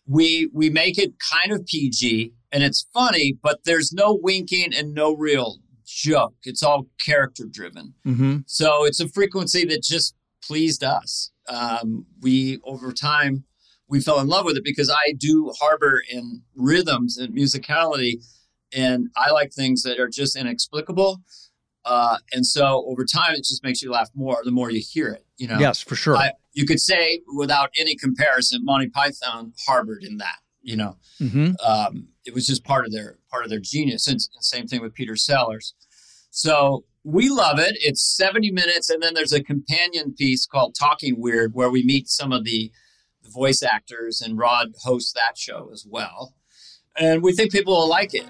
We we make it kind of PG and it's funny, but there's no winking and no real joke. It's all character driven. Mm-hmm. So it's a frequency that just pleased us. Um, we over time we fell in love with it because I do harbor in rhythms and musicality, and I like things that are just inexplicable. Uh, and so over time, it just makes you laugh more the more you hear it. You know. Yes, for sure. I, you could say without any comparison, Monty Python harbored in that. You know, mm-hmm. um, it was just part of their part of their genius. And same thing with Peter Sellers. So we love it. It's 70 minutes, and then there's a companion piece called Talking Weird, where we meet some of the voice actors, and Rod hosts that show as well. And we think people will like it.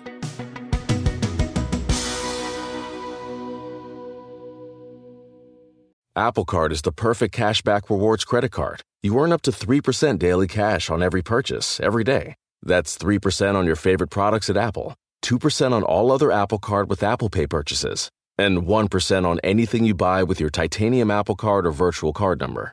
Apple Card is the perfect cashback rewards credit card. You earn up to 3% daily cash on every purchase every day. That's 3% on your favorite products at Apple, 2% on all other Apple Card with Apple Pay purchases, and 1% on anything you buy with your titanium Apple Card or virtual card number.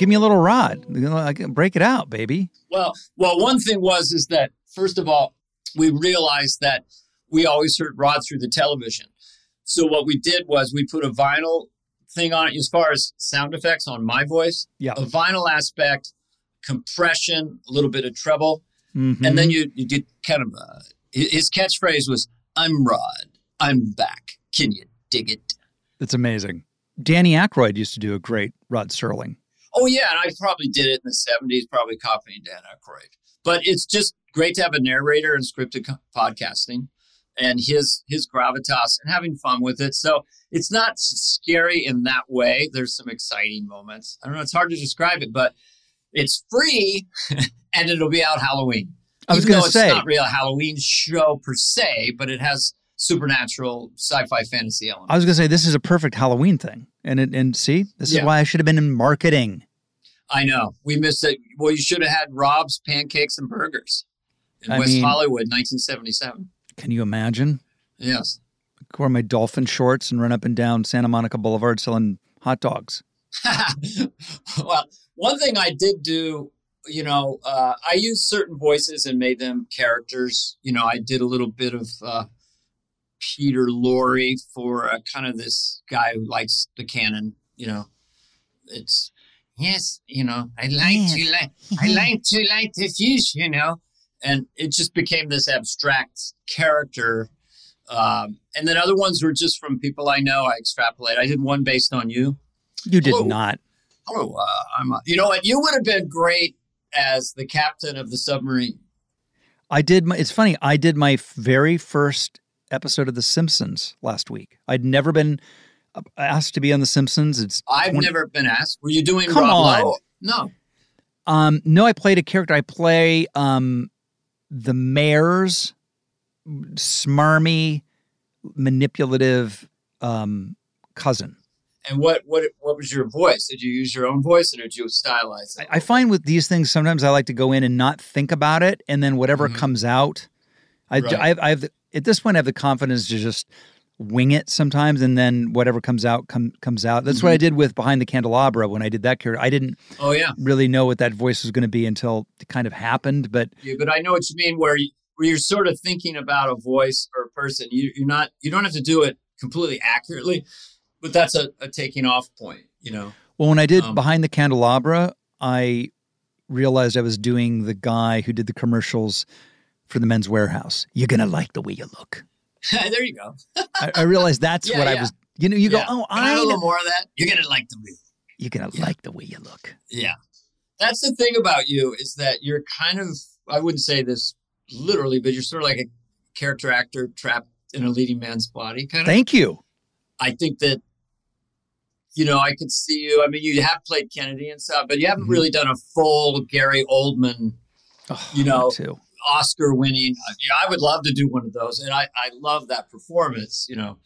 Give me a little rod. I can break it out, baby. Well, well, one thing was is that first of all, we realized that we always heard Rod through the television. So what we did was we put a vinyl thing on it as far as sound effects on my voice. Yeah. A vinyl aspect, compression, a little bit of treble, mm-hmm. and then you you did kind of uh, his catchphrase was "I'm Rod, I'm back. Can you dig it?" It's amazing. Danny Aykroyd used to do a great Rod Serling. Oh yeah, and I probably did it in the seventies, probably copying Dan Aykroyd. But it's just great to have a narrator in scripted podcasting, and his his gravitas and having fun with it. So it's not scary in that way. There's some exciting moments. I don't know. It's hard to describe it, but it's free, and it'll be out Halloween. I was going to say it's not really a Halloween show per se, but it has supernatural sci-fi fantasy elements. I was going to say this is a perfect Halloween thing. And it, and see, this Yeah. is why I should have been in marketing. I know we missed it. Well, you should have had Rob's Pancakes and Burgers in I West mean- Hollywood, 1977. Can you imagine? Yes. Wear my dolphin shorts and run up and down Santa Monica Boulevard selling hot dogs. well, one thing I did do, you know, uh, I used certain voices and made them characters. You know, I did a little bit of uh, Peter Lorre for a, kind of this guy who likes the canon. You know, it's yes, you know, I like to like, I like to like the fish. You know, and it just became this abstract character. Um, and then other ones were just from people I know. I extrapolate. I did one based on you. You did Hello. not. Hello, uh, I'm. A, you know what? You would have been great as the captain of the submarine. I did my, it's funny, I did my very first episode of The Simpsons last week. I'd never been uh, asked to be on The Simpsons. It's I've 20 never been asked. Were you doing Come Rob on. Lowe? No. Um, no, I played a character. I play um, the mayor's smarmy, manipulative um, cousin. And what what what was your voice? Did you use your own voice, or did you stylize it? I, I find with these things, sometimes I like to go in and not think about it, and then whatever Mhm. comes out, I, Right. I, I have the, at this point I have the confidence to just wing it sometimes, and then whatever comes out come, comes out. That's Mm-hmm. what I did with Behind the Candelabra when I did that character. I didn't oh yeah. really know what that voice was going to be until it kind of happened, but yeah, but I know what you mean. Where you where you're sort of thinking about a voice or a person. You you're not you don't have to do it completely accurately, but that's a, a taking off point. You know. Well, when I did Um, Behind the Candelabra, I realized I was doing the guy who did the commercials for the Men's Warehouse. You're gonna like the way you look. there you go. I, I realized that's Yeah, what I was. You know, you Yeah. go, oh, Can I have a little more of that. You're gonna like the movie. You're gonna Yeah. like the way you look. Yeah. That's the thing about you is that you're kind of, I wouldn't say this literally, but you're sort of like a character actor trapped in a leading man's body. Kind of. Thank you. I think that you know I could see you. I mean, you have played Kennedy and stuff, but you haven't Mhm. really done a full Gary Oldman, Oh, You know, too. Oscar winning. Uh, yeah, I would love to do one of those, and I I love that performance. You know,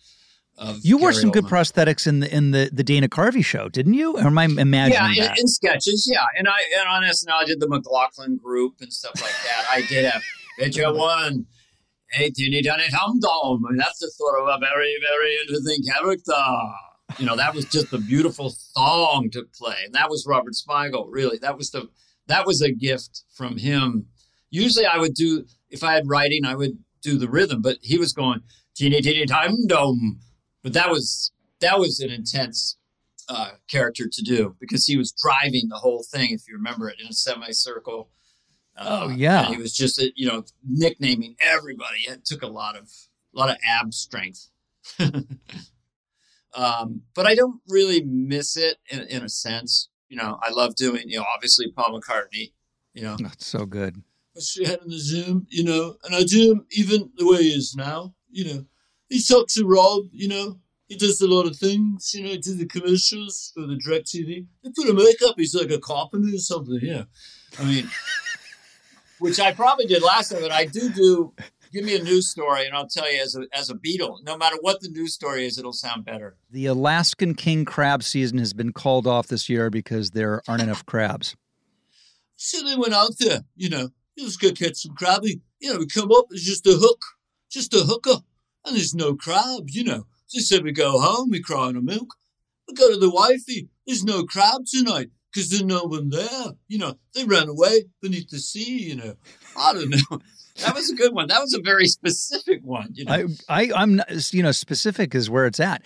of You wore some good prosthetics in the in the the Dana Carvey show, didn't you? Or am I imagining Yeah, in, in sketches, yeah, and I and on SNL I did the McLaughlin group and stuff like that. I did have picture one. Hey, Teeny Tiny Tom Dom. And that's just sort of a very, very interesting character. You know, that was just a beautiful song to play. And that was Robert Smigel, really. That was the that was a gift from him. Usually I would do if I had writing, I would do the rhythm, but he was going teeny teeny time dome. But that was that was an intense uh, character to do because he was driving the whole thing, if you remember it, in a semicircle. Uh, Oh, yeah. he was just uh, you know nicknaming everybody. It took a lot of a lot of ab strength. um, but I don't really miss it in, in a sense. You know, I love doing you know obviously Paul McCartney. You know, That's so good. I see him in the Zoom, you know, and I do him even the way he is now, you know. He talks to Rob, you know. He does a lot of things, you know. He did the commercials for the DirecTV. They put a makeup. He's like a carpenter or something. Yeah, I mean, which I probably did last time, but I do do. Give me a news story, and I'll tell you as a as a Beatle. No matter what the news story is, it'll sound better. The Alaskan king crab season has been called off this year because there aren't enough crabs. So they went out there, you know, let's go catch some crabby. You know, we come up, it's just a hook, just a hooker, and there's no crab, you know. So they said we go home, we cry on a milk. We go to the wifey, there's no crab tonight, because there's no one there. You know, they ran away beneath the sea, you know. I don't know. That was a good one. That was a very specific one, you know. I, I, I'm not, you know, specific is where it's at.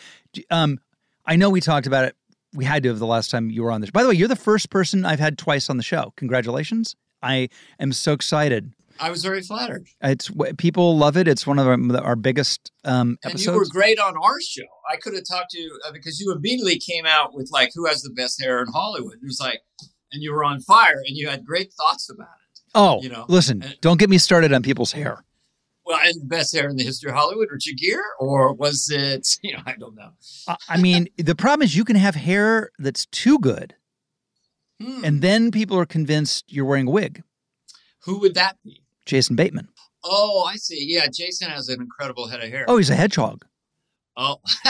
Um, I know we talked about it. We had to have the last time you were on this. By the way, you're the first person I've had twice on the show. Congratulations! I am so excited. I was very flattered. It's people love it. It's one of our, our biggest um, And you were great on our show. I could have talked to you uh, because you immediately came out with like, who has the best hair in Hollywood? It was like, and you were on fire and you had great thoughts about it. oh, you know, listen! and- don't get me started on people's hair. Well, and the best hair in the history of Hollywood, Richard Gere, or was it, you know, I don't know. I mean, the problem is you can have hair that's too good, Hmm. and then people are convinced you're wearing a wig. Who would that be? Jason Bateman. Oh, I see. Yeah, Jason has an incredible head of hair. Oh, he's a hedgehog. Oh.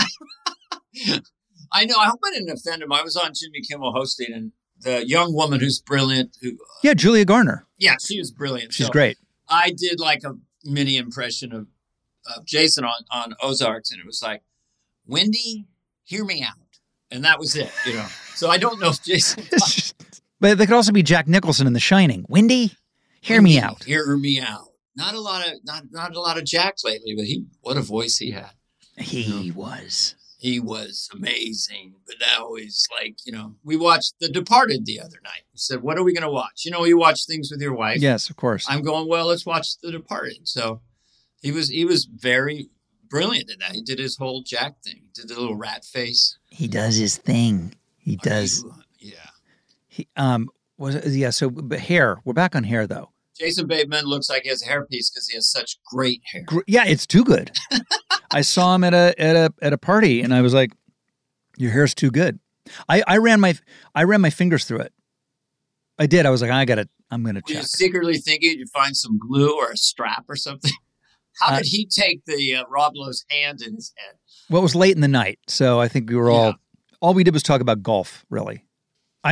I know. I hope I didn't offend him. I was on Jimmy Kimmel hosting, and the young woman who's brilliant, who, Yeah, Julia Garner. yeah, she was brilliant. She's So great. I did like a mini impression of, of Jason on, on Ozarks, and it was like, Wendy, hear me out. And that was it, you know. So I don't know if Jason. but they could also be Jack Nicholson in The Shining. Wendy, hear me out. Hear me out. Not a lot of not not a lot of Jack lately, but he what a voice he had. He was. He was amazing. But now he's like, you know, we watched The Departed the other night. We said, What are we gonna watch? You know, you watch things with your wife. Yes, of course. I'm going, well, let's watch The Departed. So he was he was very brilliant at that. He did his whole Jack thing. He did the little rat face. he does his thing. He does. He, um, was it, yeah. So, but hair. We're back on hair though. Jason Bateman looks like he has a hairpiece because he has such great hair. Yeah, it's too good. I saw him at a at a at a party, and I was like, "Your hair's too good." I I ran my I ran my fingers through it. I did. I was like, I gotta. I'm gonna Were you secretly thinking you'd find some glue or a strap or something? How Uh, could he take the uh, Rob Lowe's hand in his head? Well, it was late in the night, so I think we were all Yeah. all we did was talk about golf. Really,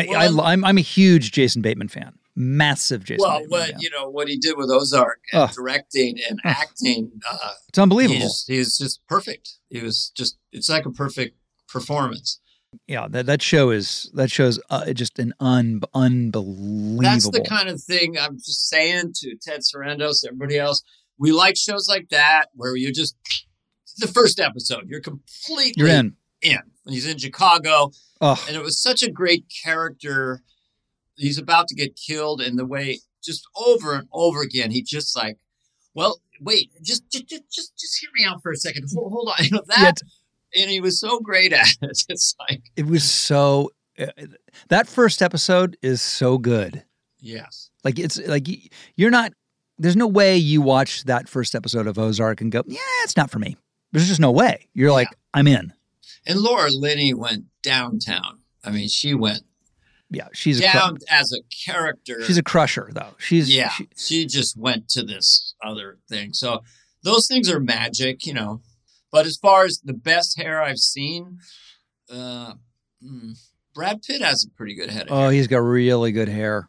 I, Well, I I'm I'm a huge Jason Bateman fan, massive Jason. well, Bateman what fan. you know, what he did with Ozark and directing and acting, uh, it's unbelievable. he's, he's just perfect. He was just, it's like a perfect performance. yeah, that that show is that show's uh, just an un unbelievable. That's the kind of thing I'm just saying to Ted Sarandos, everybody else. We like shows like that where you just, the first episode, you're completely You're in. in. When he's in Chicago, Oh, and it was such a great character. He's about to get killed, and the way just over and over again, he just like, well, wait, just just just just, just hear me out for a second. Hold, hold on, you know that, and he was so great at it. It's like, it was so. Uh, that first episode is so good. yes, Like it's like you're not there's no way you watch that first episode of Ozark and go, yeah, it's not for me. There's just no way. You're like, I'm in. And Laura Linney went downtown. I mean, she went Yeah, she's a down cru- as a character. she's a crusher though. She's yeah. she- she just went to this other thing. So those things are magic, you know. But as far as the best hair I've seen, uh, mm, Brad Pitt has a pretty good head. Of oh, hair. he's got really good hair.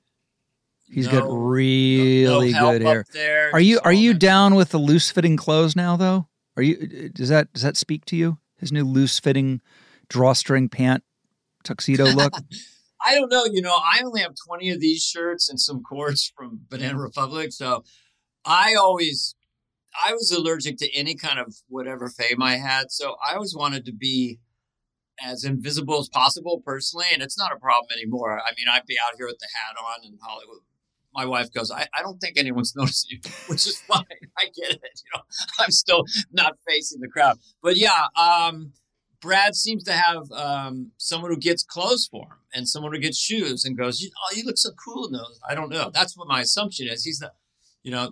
He's got really no help good hair. There, Are you are you down with the loose fitting clothes now though? Are you does that does that speak to you? His new loose fitting drawstring pant tuxedo look? I don't know. You know, I only have 20 of these shirts and some cords from Banana Republic. So I always, I was allergic to any kind of whatever fame I had. So I always wanted to be as invisible as possible personally. And it's not a problem anymore. I mean, I'd be out here with the hat on in Hollywood. My wife goes, I, I don't think anyone's noticing you, which is fine. I get it. You know, I'm still not facing the crowd. But yeah, um, Brad seems to have um, someone who gets clothes for him and someone who gets shoes and goes, "You- "Oh, you look so cool in those." I don't know. That's what my assumption is. He's the, you know,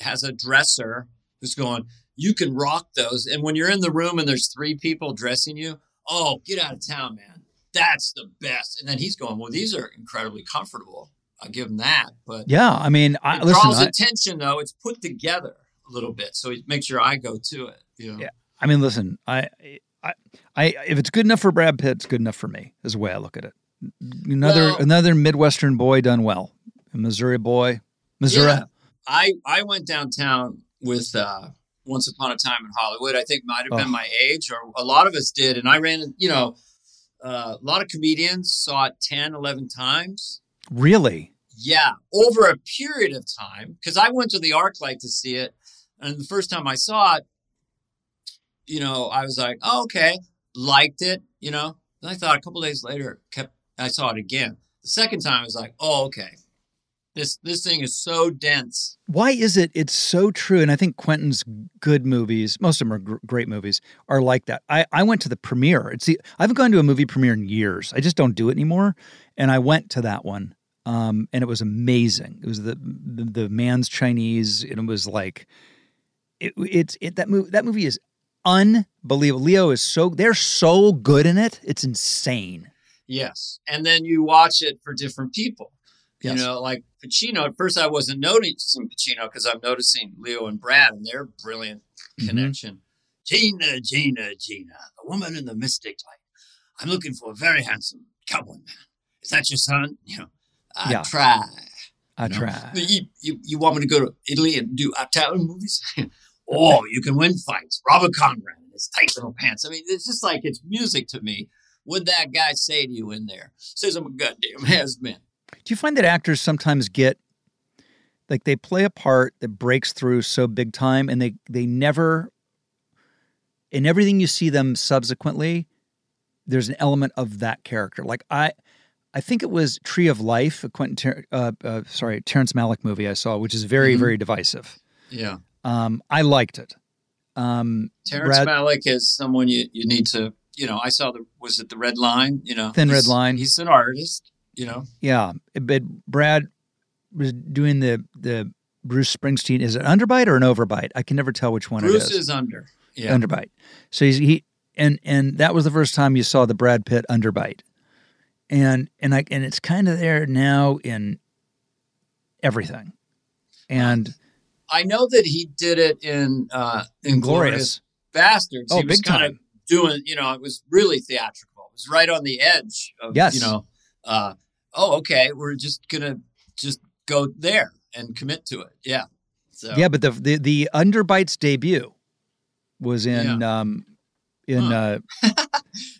has a dresser who's going, "You can rock those." And when you're in the room and there's three people dressing you, oh, get out of town, man. That's the best. And then he's going, "Well, these are incredibly comfortable." I'll give him that. But yeah, I mean, I, it listen, draws I, attention though. It's put together a little bit, so it makes your eye go to it. You know? Yeah. I mean, listen, I, I, I, if it's good enough for Brad Pitt, it's good enough for me. Is the way I look at it. Another Well- another Midwestern boy done well, a Missouri boy, Missouri. Yeah. I I went downtown with uh, Once Upon a Time in Hollywood. I think might have Oh. been my age, or a lot of us did. And I ran, you know, uh, a lot of comedians saw it 10, 11 times. Really? Yeah, over a period of time, because I went to the ArcLight to see it, and the first time I saw it, you know, I was like, oh, okay, liked it, you know. Then I thought a couple days later, kept I saw it again. The second time, I was like, oh, okay, this this thing is so dense. Why is it? It's so true, and I think Quentin's good movies, most of them are gr- great movies, are like that. I, I went to the premiere. It's the, I haven't gone to a movie premiere in years. I just don't do it anymore. And I went to that one, um, and it was amazing. It was the the, the Mann's Chinese, and it was like, it, it's it that movie that movie is unbelievable. Leo is so they're so good in it. It's insane. Yes. And then you watch it for different people. Yes. You know, like Pacino. At first, I wasn't noticing Pacino because I'm noticing Leo and Brad and their brilliant Mhm. connection. Gina, Gina, Gina, the woman in the mystic light. I'm looking for a very handsome cowboy man. Is that your son? You know, I Yeah. try. I you know. try. You, you, you want me to go to Italy and do Italian movies? or oh, you can win fights. Robert Conrad in his tight little pants. I mean, it's just like it's music to me. What'd that guy say to you in there? Says I'm a goddamn has been. Do you find that actors sometimes get like they play a part that breaks through so big time and they they never in everything you see them subsequently there's an element of that character. Like I I think it was Tree of Life, a Quentin uh, uh, sorry, Terrence Malick movie I saw which is very Mhm. very divisive. Yeah. Um I liked it. Um Terrence Brad- Malick is someone you, you need to, you know, I saw the, was it the red line? You know, Thin Red Line. He's an artist, you know. Yeah, but Brad was doing the the Bruce Springsteen. Is it underbite or an overbite? I can never tell which one Bruce it is. Bruce is under. Yeah. Underbite. So he's he and and that was the first time you saw the Brad Pitt underbite, and and I and it's kind of there now in everything, and I know that he did it in uh Inglourious Basterds. Oh, he was kind time. of doing, you know, it was really theatrical. It was right on the edge of, Yes. you know, uh, oh, okay, we're just gonna just go there and commit to it. Yeah. So yeah. But the the the underbite's debut was in um in Huh. uh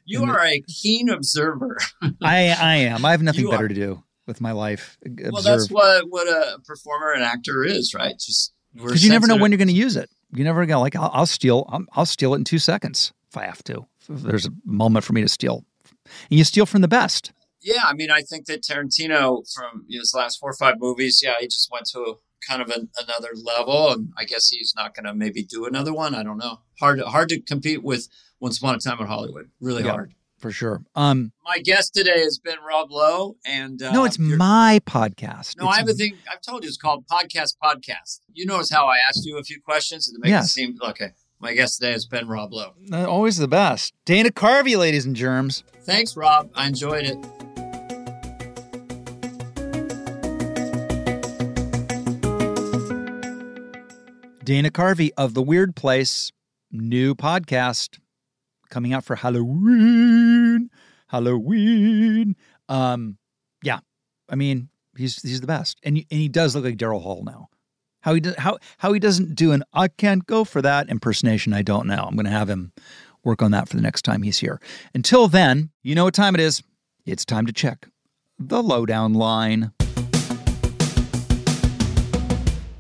you in the- are a keen observer. I I am. I have nothing You better are. to do with my life. well, that's what what a performer and actor is, right? Just because you never know when you're going to use it. You never go like I'll, I'll steal. I'll, I'll steal it in two seconds if I have to. If there's a moment for me to steal, and you steal from the best. Yeah, I mean, I think that Tarantino from his last four or five movies, yeah, he just went to a, kind of an, another level, and I guess he's not going to maybe do another one. I don't know. Hard, hard to compete with Once Upon a Time in Hollywood. Really Yeah. hard. for sure. Um, My guest today has been Rob Lowe, and uh, no, it's my podcast. No, It's I have a thing. I've told you it's called podcast podcast. You notice how I asked you a few questions to make Yes. it seem okay. My guest today has been Rob Lowe. Uh, always the best. Dana Carvey, ladies and germs. Thanks, Rob. I enjoyed it. Dana Carvey of The Weird Place, new podcast coming out for Halloween. Halloween. Um, yeah, I mean he's he's the best, and and he does look like Daryl Hall now. How he do, how how he doesn't do an I can't go for that impersonation, I don't know. I'm going to have him work on that for the next time he's here. Until then, you know what time it is. It's time to check the lowdown line.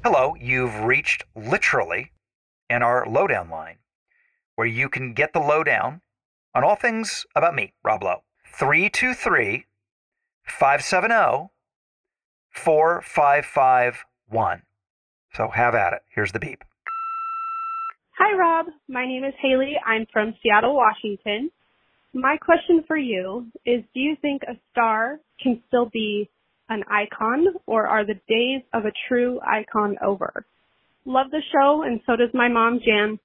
Hello, you've reached literally in our lowdown line, where you can get the lowdown on all things about me, Rob Lowe. 323 570 4551. So have at it. Here's the beep. Hi, Rob. My name is Haley. I'm from Seattle, Washington. My question for you is Do you think a star can still be an icon, or are the days of a true icon over? Love the show, and so does my mom, Jan.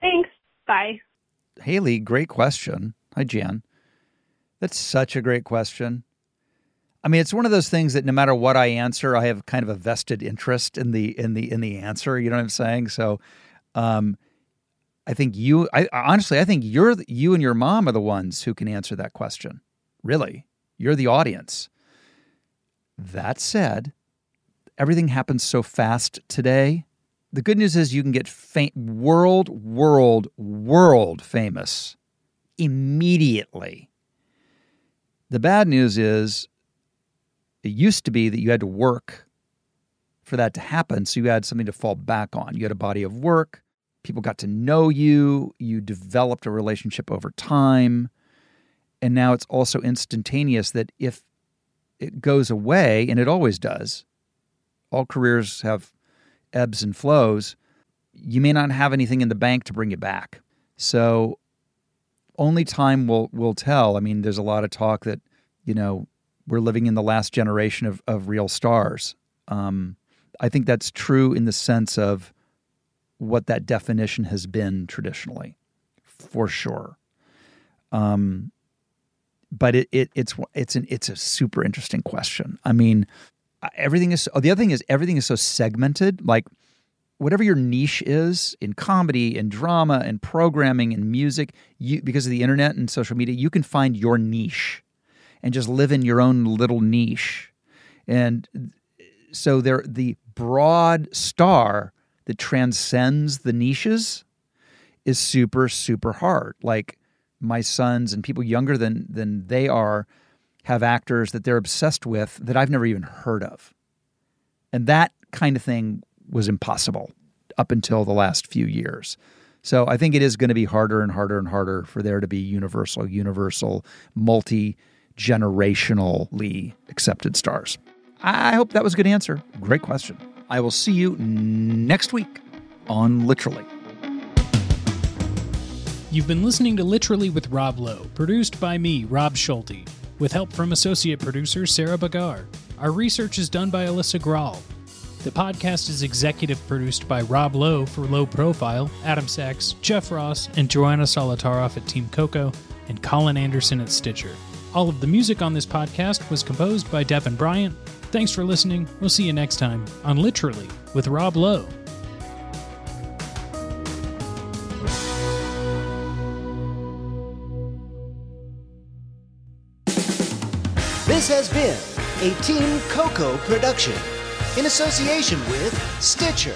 Thanks. Bye. Haley, great question. Hi, Jan. That's such a great question. I mean, it's one of those things that no matter what I answer, I have kind of a vested interest in the in the in the answer. You know what I'm saying? So, um, I think you. I honestly, I think you're you and your mom are the ones who can answer that question. Really, you're the audience. That said, everything happens so fast today. The good news is you can get fa- world, world, world famous immediately. The bad news is it used to be that you had to work for that to happen. So you had something to fall back on. You had a body of work. People got to know you. You developed a relationship over time. And now it's also instantaneous that if it goes away, and it always does, all careers have ebbs and flows. You may not have anything in the bank to bring you back. So only time will will tell. I mean, there's a lot of talk that, you know, we're living in the last generation of, of real stars. Um, I think that's true in the sense of what that definition has been traditionally, for sure. Um, but it, it it's it's an it's a super interesting question. I mean, everything is oh, the other thing is everything is so segmented. Like whatever your niche is in comedy and drama and programming and music, you because of the internet and social media, you can find your niche and just live in your own little niche. And so there the broad star that transcends the niches is super super hard. Like my sons and people younger than than they are have actors that they're obsessed with that I've never even heard of. And that kind of thing was impossible up until the last few years. So I think it is going to be harder and harder and harder for there to be universal, universal, multi generationally accepted stars. I hope that was a good answer. Great question. I will see you next week on Literally. You've been listening to Literally with Rob Lowe, produced by me, Rob Schulte, with help from associate producer Sarah Bagar. Our research is done by Alyssa Grawl. The podcast is executive produced by Rob Lowe for Low Profile, Adam Sachs, Jeff Ross, and Joanna Solotaroff at Team Coco, and Colin Anderson at Stitcher. All of the music on this podcast was composed by Devin Bryant. Thanks for listening. We'll see you next time on Literally with Rob Lowe. This has been a Team Coco production in association with Stitcher.